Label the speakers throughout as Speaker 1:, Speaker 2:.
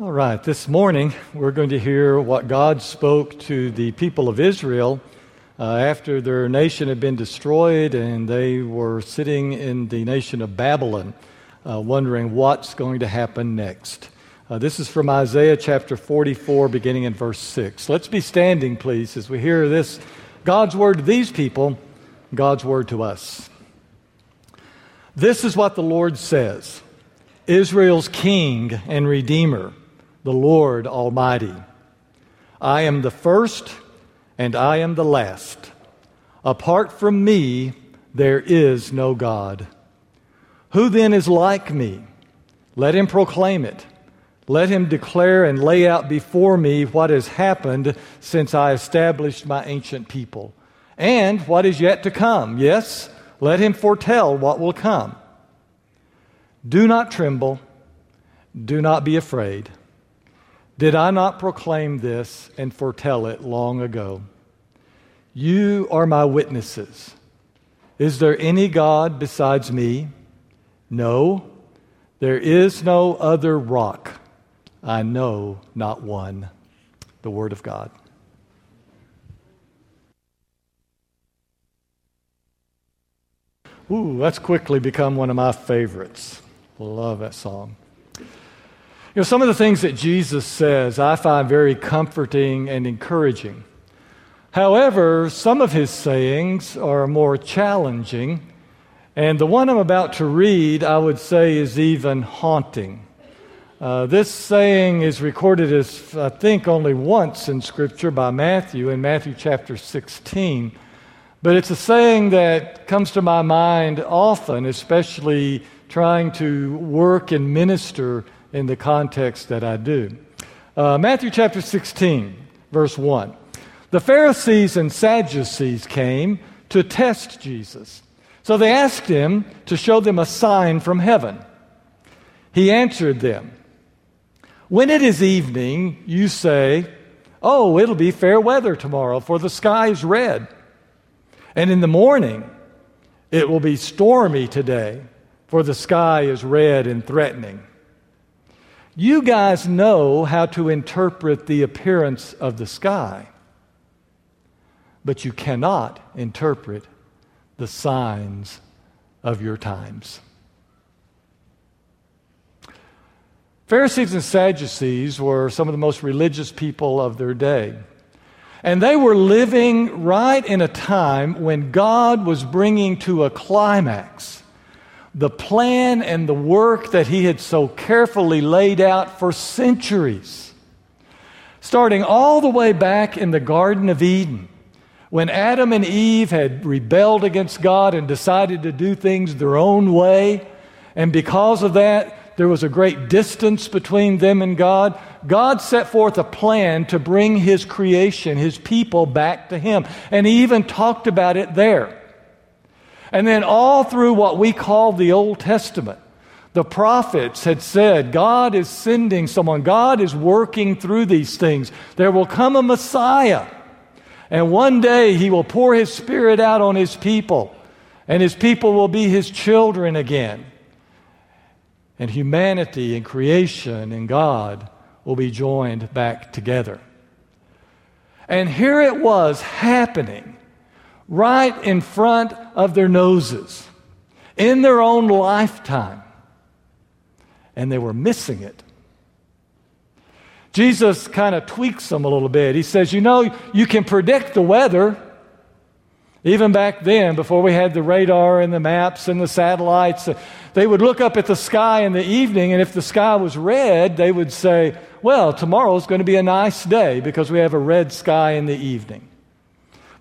Speaker 1: All right, this morning we're going to hear what God spoke to the people of Israel uh, after their nation had been destroyed and they were sitting in the nation of Babylon, uh, wondering what's going to happen next. Uh, this is from Isaiah chapter 44, beginning in verse 6. Let's be standing, please, as we hear this God's word to these people, God's word to us. This is what the Lord says Israel's King and Redeemer the Lord Almighty. I am the first and I am the last. Apart from me, there is no God. Who then is like me? Let him proclaim it. Let him declare and lay out before me what has happened since I established my ancient people, and what is yet to come. Yes, let him foretell what will come. Do not tremble. Do not be afraid. Did I not proclaim this and foretell it long ago? You are my witnesses. Is there any God besides me? No, there is no other rock. I know not one. The Word of God. Ooh, that's quickly become one of my favorites. Love that song. You know, some of the things that Jesus says I find very comforting and encouraging. However, some of his sayings are more challenging, and the one I'm about to read, I would say, is even haunting. Uh, this saying is recorded as, I think, only once in Scripture by Matthew, in Matthew chapter 16. But it's a saying that comes to my mind often, especially trying to work and minister in the context that I do. Uh, Matthew chapter 16, verse 1. The Pharisees and Sadducees came to test Jesus. So they asked him to show them a sign from heaven. He answered them When it is evening, you say, Oh, it'll be fair weather tomorrow, for the sky is red. And in the morning, it will be stormy today, for the sky is red and threatening. You guys know how to interpret the appearance of the sky, but you cannot interpret the signs of your times. Pharisees and Sadducees were some of the most religious people of their day. And they were living right in a time when God was bringing to a climax the plan and the work that he had so carefully laid out for centuries. Starting all the way back in the Garden of Eden, when Adam and Eve had rebelled against God and decided to do things their own way, and because of that, there was a great distance between them and God. God set forth a plan to bring His creation, His people, back to Him. And He even talked about it there. And then all through what we call the Old Testament, the prophets had said, God is sending someone, God is working through these things. There will come a Messiah. And one day he will pour his spirit out on his people, and his people will be his children again. And humanity and creation and God will be joined back together. And here it was happening right in front of their noses in their own lifetime. And they were missing it. Jesus kind of tweaks them a little bit. He says, You know, you can predict the weather. Even back then, before we had the radar and the maps and the satellites, they would look up at the sky in the evening, and if the sky was red, they would say, Well, tomorrow's going to be a nice day because we have a red sky in the evening.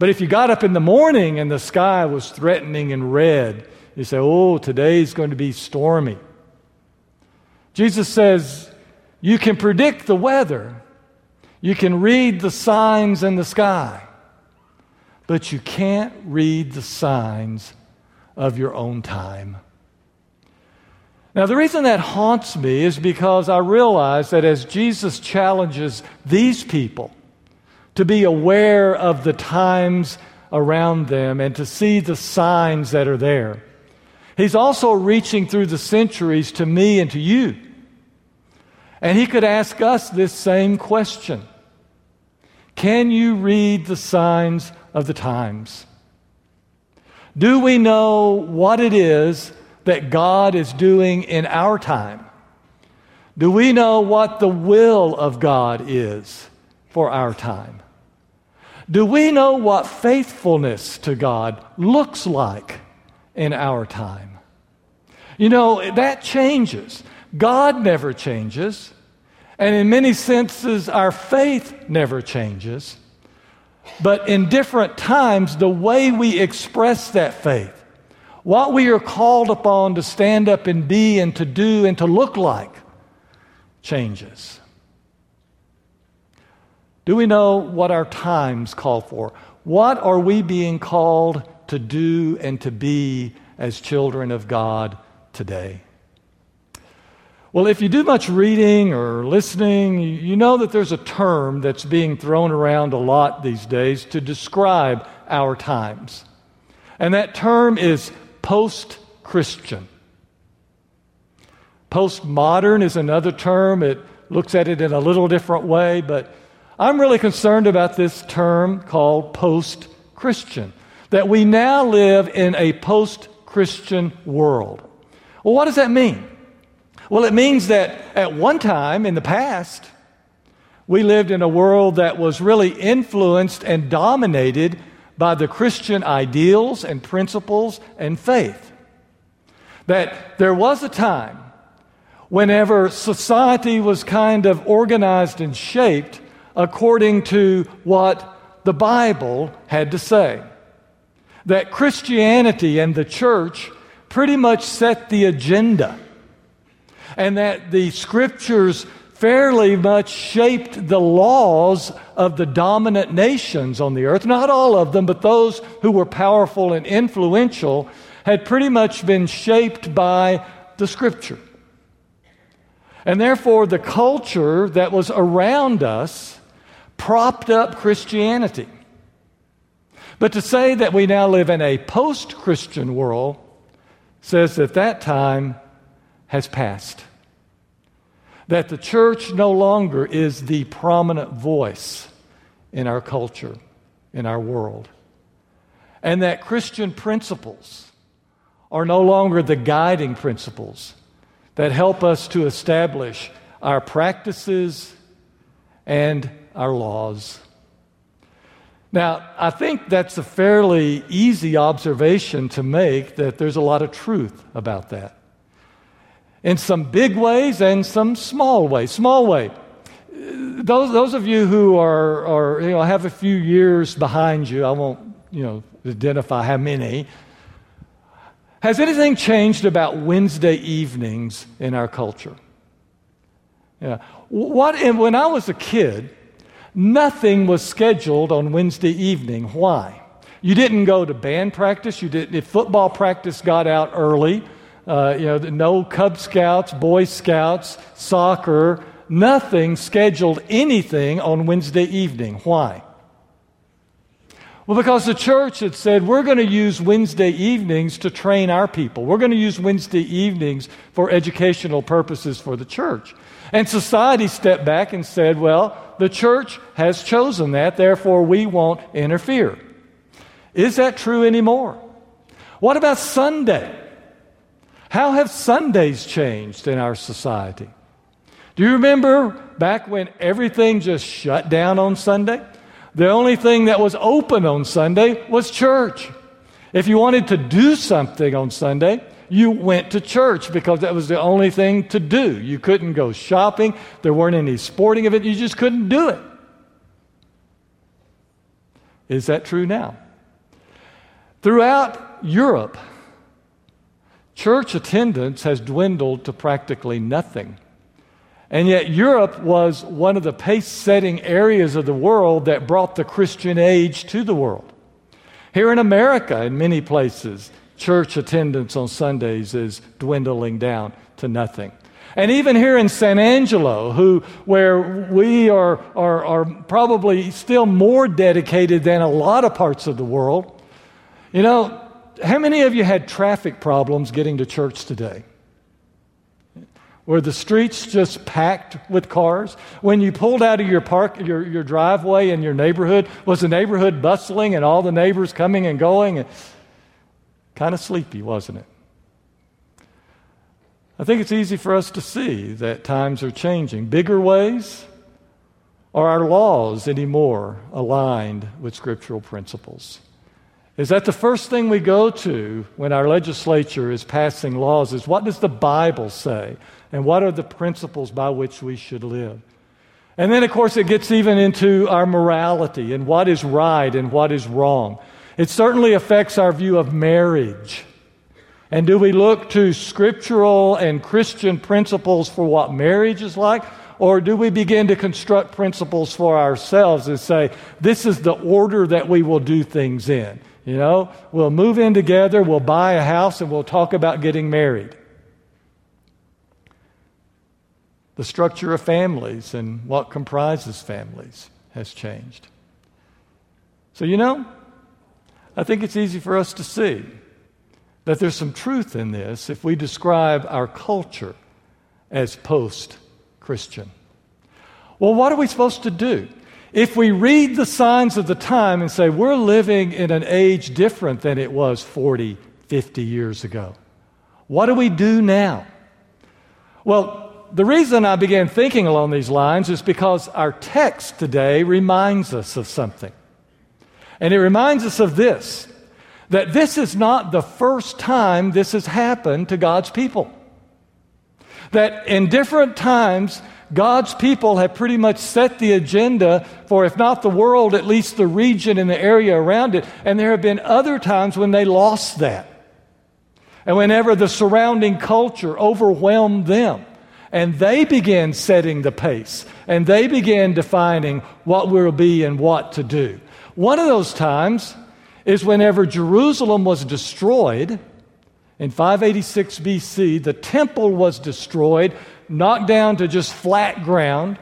Speaker 1: But if you got up in the morning and the sky was threatening and red, you say, oh, today's going to be stormy. Jesus says, you can predict the weather, you can read the signs in the sky, but you can't read the signs of your own time. Now, the reason that haunts me is because I realize that as Jesus challenges these people, to be aware of the times around them and to see the signs that are there. He's also reaching through the centuries to me and to you. And he could ask us this same question Can you read the signs of the times? Do we know what it is that God is doing in our time? Do we know what the will of God is for our time? Do we know what faithfulness to God looks like in our time? You know, that changes. God never changes. And in many senses, our faith never changes. But in different times, the way we express that faith, what we are called upon to stand up and be and to do and to look like, changes. Do we know what our times call for? What are we being called to do and to be as children of God today? Well, if you do much reading or listening, you know that there's a term that's being thrown around a lot these days to describe our times. And that term is post Christian. Postmodern is another term. It looks at it in a little different way, but I'm really concerned about this term called post Christian, that we now live in a post Christian world. Well, what does that mean? Well, it means that at one time in the past, we lived in a world that was really influenced and dominated by the Christian ideals and principles and faith. That there was a time whenever society was kind of organized and shaped according to what the Bible had to say. That Christianity and the church pretty much set the agenda and that the scriptures fairly much shaped the laws of the dominant nations on the earth. Not all of them, but those who were powerful and influential had pretty much been shaped by the scripture. And therefore, the culture that was around us propped up Christianity. But to say that we now live in a post Christian world says that that time has passed. That the church no longer is the prominent voice in our culture, in our world. And that Christian principles are no longer the guiding principles that help us to establish our practices and our laws. Now, I think that's a fairly easy observation to make that there's a lot of truth about that in some big ways and some small ways. Small way. Those, those of you who are, are, you know, have a few years behind you, I won't, you know, identify how many. Has anything changed about Wednesday evenings in our culture? Yeah. What, when I was a kid, nothing was scheduled on Wednesday evening. Why? You didn't go to band practice. You didn't, if football practice got out early, uh, you know, no Cub Scouts, Boy Scouts, soccer, nothing scheduled anything on Wednesday evening. Why? Well, because the church had said, we're going to use Wednesday evenings to train our people. We're going to use Wednesday evenings for educational purposes for the church. And society stepped back and said, well, the church has chosen that, therefore we won't interfere. Is that true anymore? What about Sunday? How have Sundays changed in our society? Do you remember back when everything just shut down on Sunday? The only thing that was open on Sunday was church. If you wanted to do something on Sunday, you went to church because that was the only thing to do. You couldn't go shopping, there weren't any sporting events, you just couldn't do it. Is that true now? Throughout Europe, Church attendance has dwindled to practically nothing. And yet, Europe was one of the pace setting areas of the world that brought the Christian age to the world. Here in America, in many places, church attendance on Sundays is dwindling down to nothing. And even here in San Angelo, who, where we are, are, are probably still more dedicated than a lot of parts of the world, you know, how many of you had traffic problems getting to church today? Were the streets just packed with cars? When you pulled out of your park, your, your driveway in your neighborhood, was the neighborhood bustling and all the neighbors coming and going? Kind of sleepy, wasn't it? I think it's easy for us to see that times are changing. Bigger ways? Are our laws anymore aligned with scriptural principles? Is that the first thing we go to when our legislature is passing laws is what does the Bible say? And what are the principles by which we should live. And then, of course, it gets even into our morality and what is right and what is wrong. It certainly affects our view of marriage. And do we look to scriptural and Christian principles for what marriage is like? Or do we begin to construct principles for ourselves and say, this is the order that we will do things in? You know, we'll move in together, we'll buy a house, and we'll talk about getting married. The structure of families and what comprises families has changed. So, you know, I think it's easy for us to see that there's some truth in this if we describe our culture as post Christian. Well, what are we supposed to do? If we read the signs of the time and say we're living in an age different than it was 40, 50 years ago, what do we do now? Well, the reason I began thinking along these lines is because our text today reminds us of something. And it reminds us of this that this is not the first time this has happened to God's people. That in different times, God's people have pretty much set the agenda for, if not the world, at least the region and the area around it. And there have been other times when they lost that. And whenever the surrounding culture overwhelmed them. And they began setting the pace and they began defining what will be and what to do. One of those times is whenever Jerusalem was destroyed in 586 BC, the temple was destroyed, knocked down to just flat ground,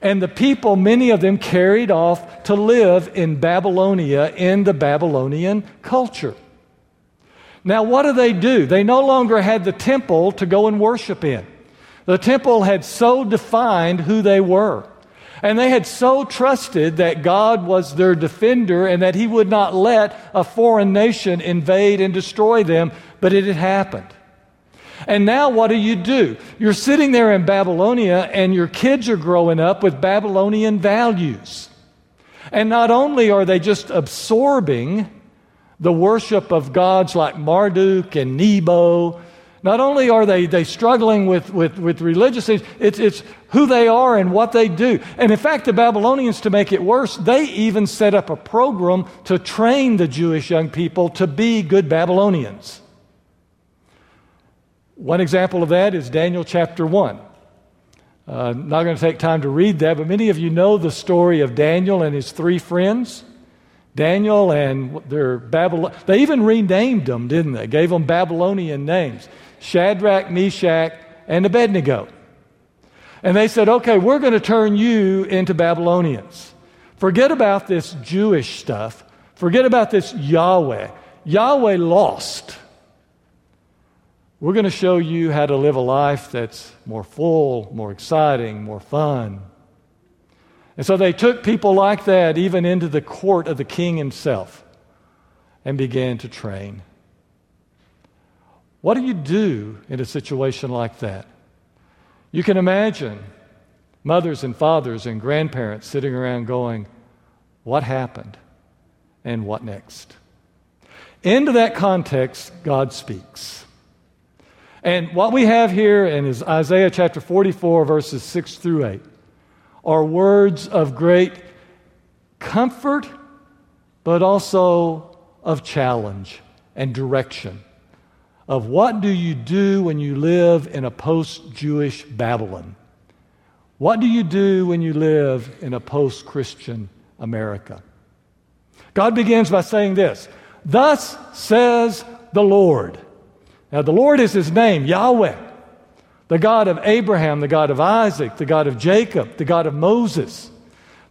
Speaker 1: and the people, many of them, carried off to live in Babylonia in the Babylonian culture. Now, what do they do? They no longer had the temple to go and worship in. The temple had so defined who they were. And they had so trusted that God was their defender and that He would not let a foreign nation invade and destroy them, but it had happened. And now, what do you do? You're sitting there in Babylonia, and your kids are growing up with Babylonian values. And not only are they just absorbing the worship of gods like Marduk and Nebo not only are they, they struggling with, with, with religious things, it's, it's who they are and what they do. And in fact, the Babylonians, to make it worse, they even set up a program to train the Jewish young people to be good Babylonians. One example of that is Daniel chapter 1. Uh, not going to take time to read that, but many of you know the story of Daniel and his three friends. Daniel and their Babylon, they even renamed them, didn't they? Gave them Babylonian names. Shadrach, Meshach, and Abednego. And they said, okay, we're going to turn you into Babylonians. Forget about this Jewish stuff. Forget about this Yahweh. Yahweh lost. We're going to show you how to live a life that's more full, more exciting, more fun. And so they took people like that even into the court of the king himself and began to train. What do you do in a situation like that? You can imagine mothers and fathers and grandparents sitting around going, What happened? And what next? Into that context, God speaks. And what we have here in Isaiah chapter 44, verses 6 through 8, are words of great comfort, but also of challenge and direction of what do you do when you live in a post Jewish Babylon? What do you do when you live in a post Christian America? God begins by saying this Thus says the Lord. Now, the Lord is his name, Yahweh, the God of Abraham, the God of Isaac, the God of Jacob, the God of Moses.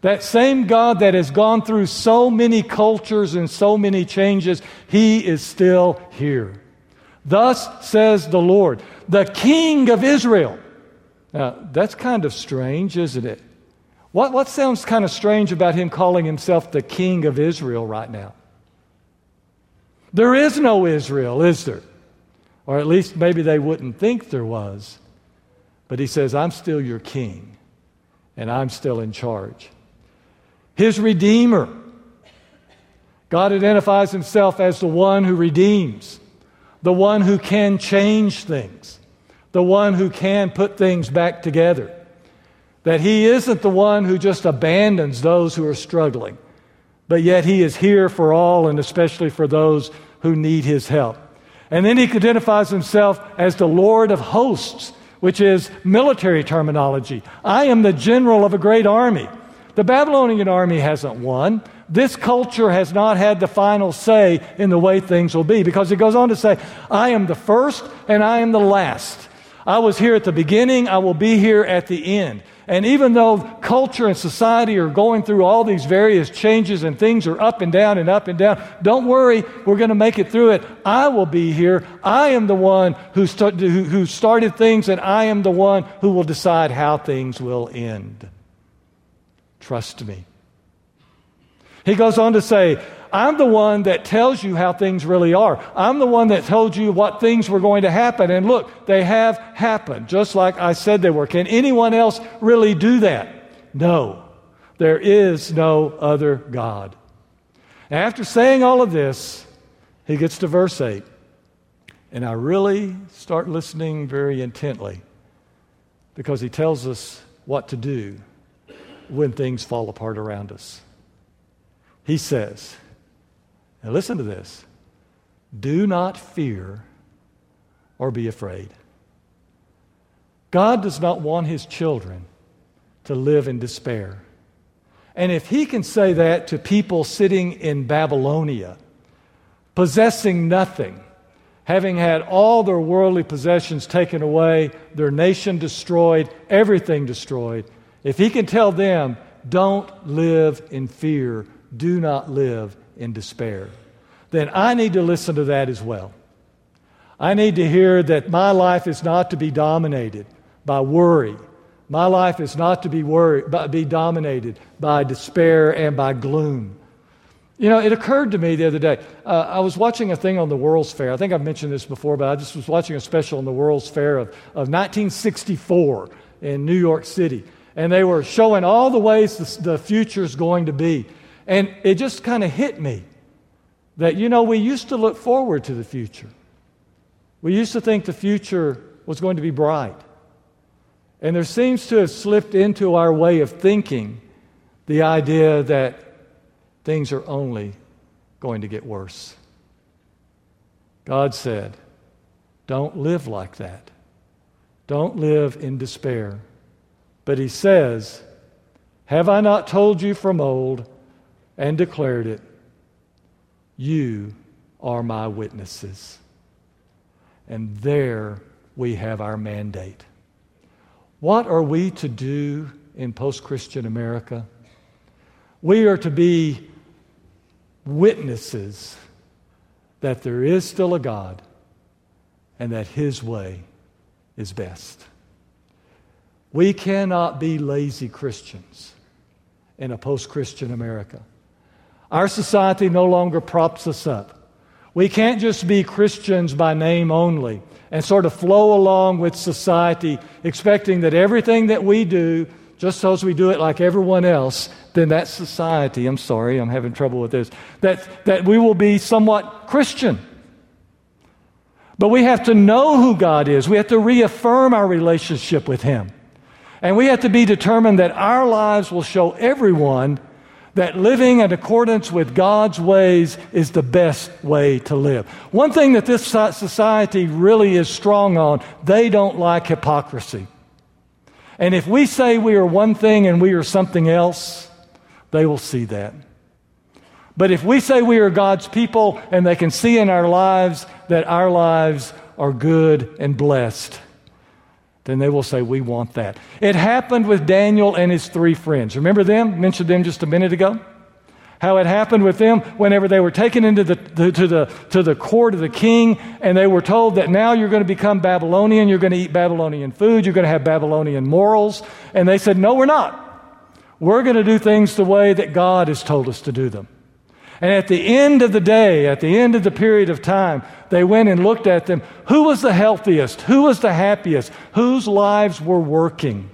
Speaker 1: That same God that has gone through so many cultures and so many changes, he is still here. Thus says the Lord, the King of Israel. Now, that's kind of strange, isn't it? What, what sounds kind of strange about him calling himself the king of Israel right now? There is no Israel, is there? Or at least maybe they wouldn't think there was. But he says, I'm still your king, and I'm still in charge. His Redeemer. God identifies himself as the one who redeems, the one who can change things, the one who can put things back together. That He isn't the one who just abandons those who are struggling, but yet He is here for all and especially for those who need His help. And then He identifies Himself as the Lord of hosts, which is military terminology. I am the general of a great army. The Babylonian army hasn't won. This culture has not had the final say in the way things will be because it goes on to say, I am the first and I am the last. I was here at the beginning, I will be here at the end. And even though culture and society are going through all these various changes and things are up and down and up and down, don't worry, we're going to make it through it. I will be here. I am the one who, who started things, and I am the one who will decide how things will end. Trust me. He goes on to say, I'm the one that tells you how things really are. I'm the one that told you what things were going to happen. And look, they have happened, just like I said they were. Can anyone else really do that? No. There is no other God. After saying all of this, he gets to verse 8. And I really start listening very intently because he tells us what to do when things fall apart around us. He says, and listen to this do not fear or be afraid. God does not want his children to live in despair. And if he can say that to people sitting in Babylonia, possessing nothing, having had all their worldly possessions taken away, their nation destroyed, everything destroyed, if he can tell them, don't live in fear, do not live in despair, then I need to listen to that as well. I need to hear that my life is not to be dominated by worry. My life is not to be worried, but be dominated by despair and by gloom. You know, it occurred to me the other day. Uh, I was watching a thing on the World's Fair. I think I've mentioned this before, but I just was watching a special on the World's Fair of, of 1964 in New York City. And they were showing all the ways the, the future is going to be. And it just kind of hit me that, you know, we used to look forward to the future. We used to think the future was going to be bright. And there seems to have slipped into our way of thinking the idea that things are only going to get worse. God said, don't live like that. Don't live in despair. But He says, Have I not told you from old and declared it? You are my witnesses. And there we have our mandate. What are we to do in post Christian America? We are to be witnesses that there is still a God and that His way is best. We cannot be lazy Christians in a post Christian America. Our society no longer props us up. We can't just be Christians by name only and sort of flow along with society, expecting that everything that we do, just as we do it like everyone else, then that society, I'm sorry, I'm having trouble with this, that, that we will be somewhat Christian. But we have to know who God is. We have to reaffirm our relationship with Him. And we have to be determined that our lives will show everyone that living in accordance with God's ways is the best way to live. One thing that this society really is strong on, they don't like hypocrisy. And if we say we are one thing and we are something else, they will see that. But if we say we are God's people and they can see in our lives that our lives are good and blessed, then they will say, We want that. It happened with Daniel and his three friends. Remember them? Mentioned them just a minute ago. How it happened with them whenever they were taken into the, the, to, the, to the court of the king and they were told that now you're going to become Babylonian, you're going to eat Babylonian food, you're going to have Babylonian morals. And they said, No, we're not. We're going to do things the way that God has told us to do them. And at the end of the day, at the end of the period of time, they went and looked at them. Who was the healthiest? Who was the happiest? Whose lives were working?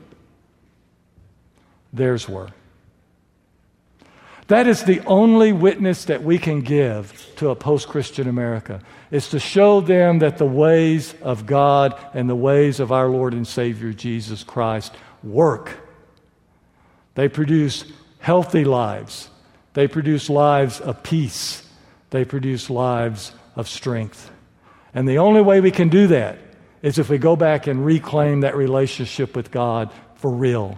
Speaker 1: Theirs were. That is the only witness that we can give to a post Christian America, is to show them that the ways of God and the ways of our Lord and Savior Jesus Christ work. They produce healthy lives, they produce lives of peace, they produce lives of strength. And the only way we can do that is if we go back and reclaim that relationship with God for real.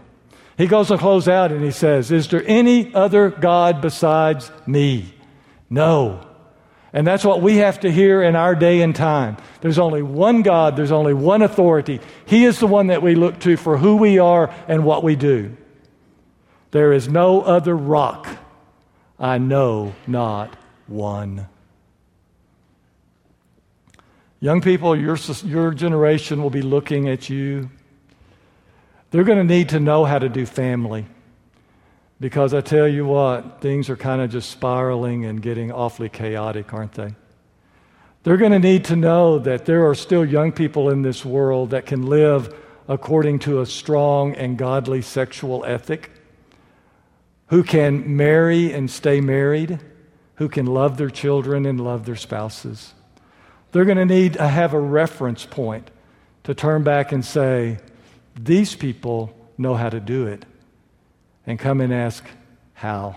Speaker 1: He goes to close out and he says, Is there any other God besides me? No. And that's what we have to hear in our day and time. There's only one God, there's only one authority. He is the one that we look to for who we are and what we do. There is no other rock. I know not one. Young people, your, your generation will be looking at you they're going to need to know how to do family. Because I tell you what, things are kind of just spiraling and getting awfully chaotic, aren't they? They're going to need to know that there are still young people in this world that can live according to a strong and godly sexual ethic, who can marry and stay married, who can love their children and love their spouses. They're going to need to have a reference point to turn back and say, these people know how to do it. And come and ask, How?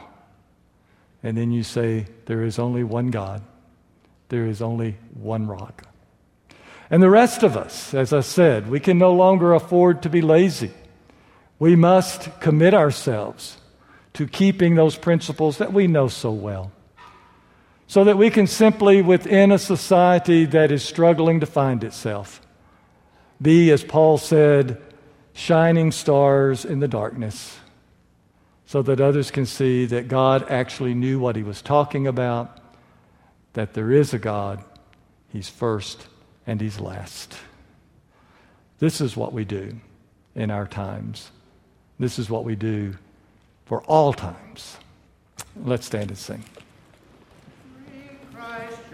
Speaker 1: And then you say, There is only one God, there is only one rock. And the rest of us, as I said, we can no longer afford to be lazy. We must commit ourselves to keeping those principles that we know so well. So that we can simply, within a society that is struggling to find itself, be, as Paul said, shining stars in the darkness so that others can see that God actually knew what he was talking about, that there is a God, he's first and he's last. This is what we do in our times. This is what we do for all times. Let's stand and sing. Christ